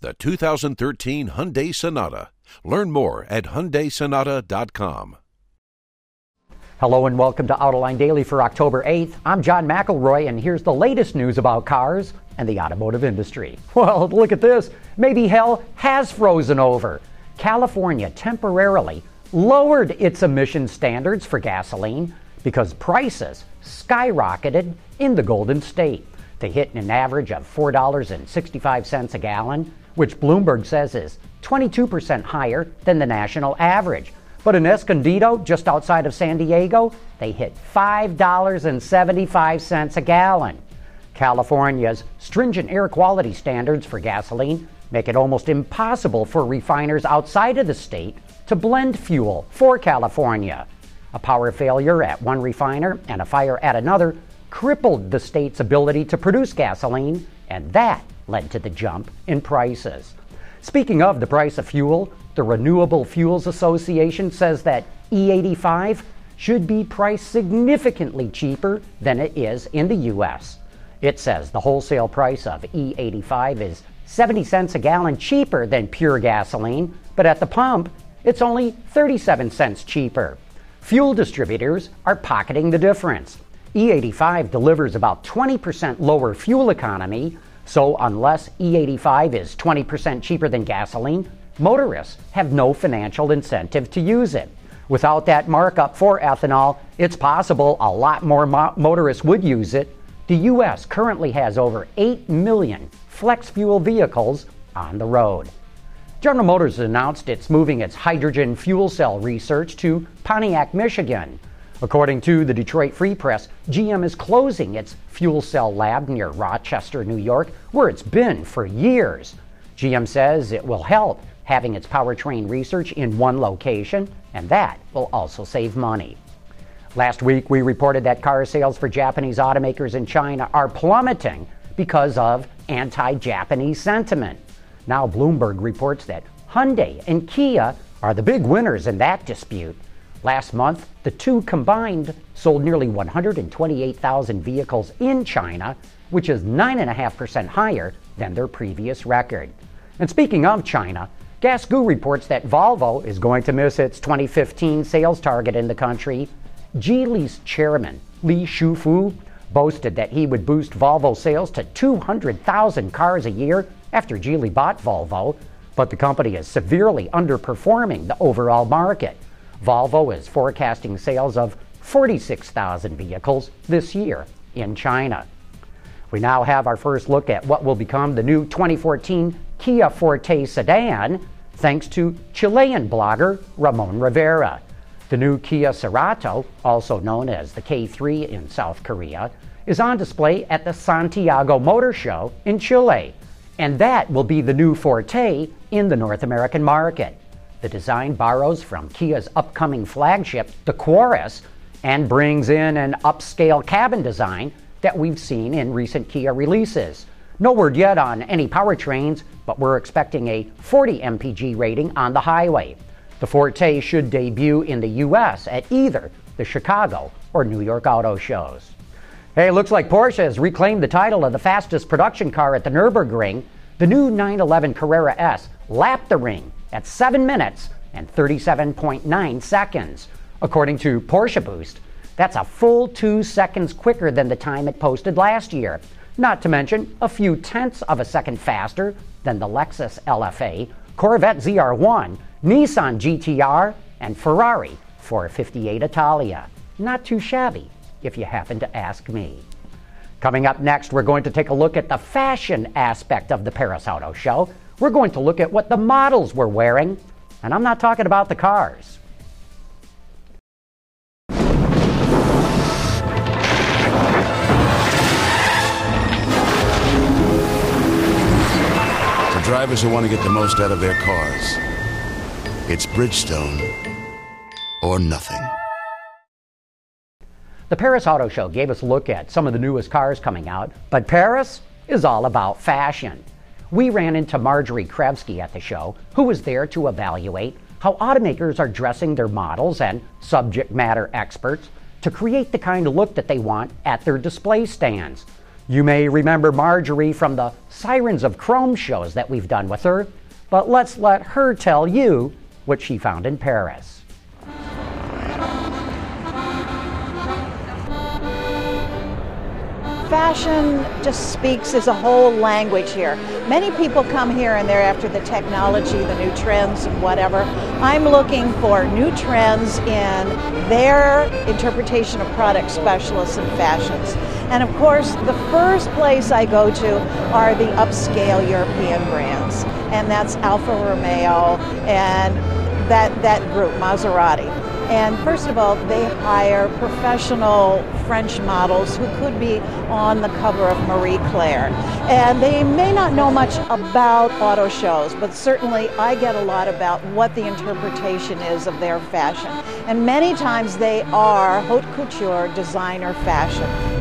the 2013 Hyundai Sonata. Learn more at HyundaiSonata.com. Hello and welcome to Autoline Daily for October 8th. I'm John McElroy, and here's the latest news about cars and the automotive industry. Well, look at this. Maybe hell has frozen over. California temporarily lowered its emission standards for gasoline because prices skyrocketed in the Golden State. They hit an average of $4.65 a gallon, which Bloomberg says is 22% higher than the national average. But in Escondido, just outside of San Diego, they hit $5.75 a gallon. California's stringent air quality standards for gasoline make it almost impossible for refiners outside of the state to blend fuel for California. A power failure at one refiner and a fire at another crippled the state's ability to produce gasoline, and that led to the jump in prices. Speaking of the price of fuel, the Renewable Fuels Association says that E85 should be priced significantly cheaper than it is in the U.S. It says the wholesale price of E85 is 70 cents a gallon cheaper than pure gasoline, but at the pump, it's only 37 cents cheaper. Fuel distributors are pocketing the difference. E85 delivers about 20% lower fuel economy, so unless E85 is 20% cheaper than gasoline, motorists have no financial incentive to use it. Without that markup for ethanol, it's possible a lot more mo- motorists would use it. The U.S. currently has over 8 million flex fuel vehicles on the road. General Motors announced it's moving its hydrogen fuel cell research to Pontiac, Michigan. According to the Detroit Free Press, GM is closing its fuel cell lab near Rochester, New York, where it's been for years. GM says it will help having its powertrain research in one location, and that will also save money. Last week, we reported that car sales for Japanese automakers in China are plummeting because of anti Japanese sentiment. Now, Bloomberg reports that Hyundai and Kia are the big winners in that dispute. Last month, the two combined sold nearly 128,000 vehicles in China, which is 9.5% higher than their previous record. And speaking of China, Gasgoo reports that Volvo is going to miss its 2015 sales target in the country. Geely's chairman, Li Shufu, boasted that he would boost Volvo sales to 200,000 cars a year after Geely bought Volvo, but the company is severely underperforming the overall market. Volvo is forecasting sales of 46,000 vehicles this year in China. We now have our first look at what will become the new 2014 Kia Forte sedan, thanks to Chilean blogger Ramon Rivera. The new Kia Cerato, also known as the K3 in South Korea, is on display at the Santiago Motor Show in Chile, and that will be the new Forte in the North American market. The design borrows from Kia's upcoming flagship, the Quoris, and brings in an upscale cabin design that we've seen in recent Kia releases. No word yet on any powertrains, but we're expecting a 40 mpg rating on the highway. The Forte should debut in the U.S. at either the Chicago or New York auto shows. Hey, looks like Porsche has reclaimed the title of the fastest production car at the Nürburgring. The new 911 Carrera S lapped the ring at 7 minutes and 37.9 seconds. According to Porsche Boost, that's a full two seconds quicker than the time it posted last year. Not to mention a few tenths of a second faster than the Lexus LFA, Corvette ZR1, Nissan GTR, and Ferrari 458 Italia. Not too shabby, if you happen to ask me. Coming up next, we're going to take a look at the fashion aspect of the Paris Auto Show. We're going to look at what the models were wearing, and I'm not talking about the cars. For drivers who want to get the most out of their cars, It's Bridgestone or nothing. The Paris Auto Show gave us a look at some of the newest cars coming out, but Paris is all about fashion. We ran into Margery Krevsky at the show, who was there to evaluate how automakers are dressing their models and subject matter experts to create the kind of look that they want at their display stands. You may remember Margery from the Sirens of Chrome shows that we've done with her, but let's let her tell you what she found in Paris. Fashion just speaks as a whole language here. Many people come here and they're after the technology, the new trends, and whatever. I'm looking for new trends in their interpretation of product specialists and fashions. And of course, the first place I go to are the upscale European brands, and that's Alfa Romeo and that, that group, Maserati. And first of all, they hire professional French models who could be on the cover of Marie Claire. And they may not know much about auto shows, but certainly I get a lot about what the interpretation is of their fashion. And many times they are haute couture designer fashion.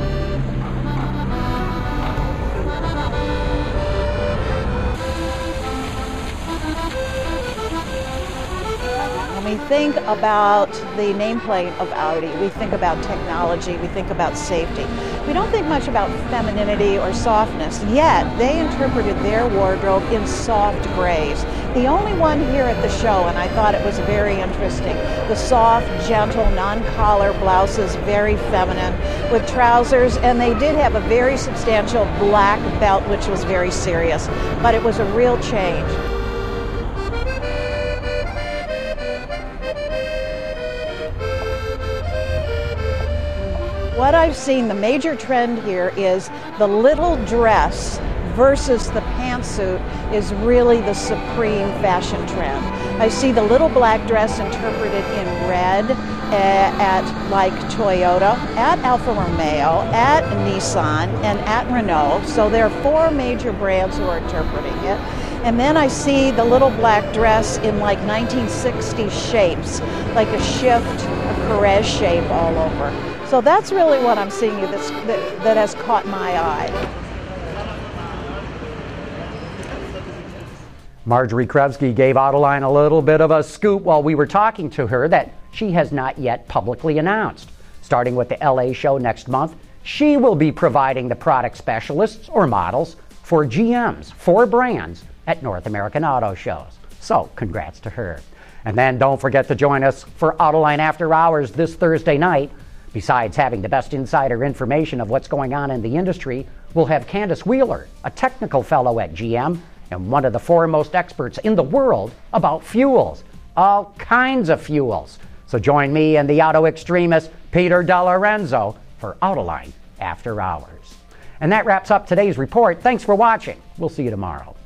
We think about the nameplate of Audi, we think about technology, we think about safety. We don't think much about femininity or softness, yet they interpreted their wardrobe in soft grays. The only one here at the show, and I thought it was very interesting, the soft, gentle, non-collar blouses, very feminine, with trousers, and they did have a very substantial black belt, which was very serious, but it was a real change. What I've seen, the major trend here is the little dress versus the pantsuit is really the supreme fashion trend. I see the little black dress interpreted in red eh, at like Toyota, at Alfa Romeo, at Nissan, and at Renault. So there are four major brands who are interpreting it. And then I see the little black dress in like 1960s shapes, like a shift, Perez shape all over. So that's really what I'm seeing that's, that, that has caught my eye. Margery Krevsky gave Autoline a little bit of a scoop while we were talking to her that she has not yet publicly announced. Starting with the LA show next month, she will be providing the product specialists or models for GM's four brands at North American Auto Shows. So, congrats to her. And then don't forget to join us for Autoline After Hours this Thursday night Besides having the best insider information of what's going on in the industry, we'll have Candace Wheeler, a technical fellow at GM and one of the foremost experts in the world about fuels, all kinds of fuels. So join me and the auto extremist Peter DeLorenzo for Autoline After Hours. And that wraps up today's report. Thanks for watching. We'll see you tomorrow.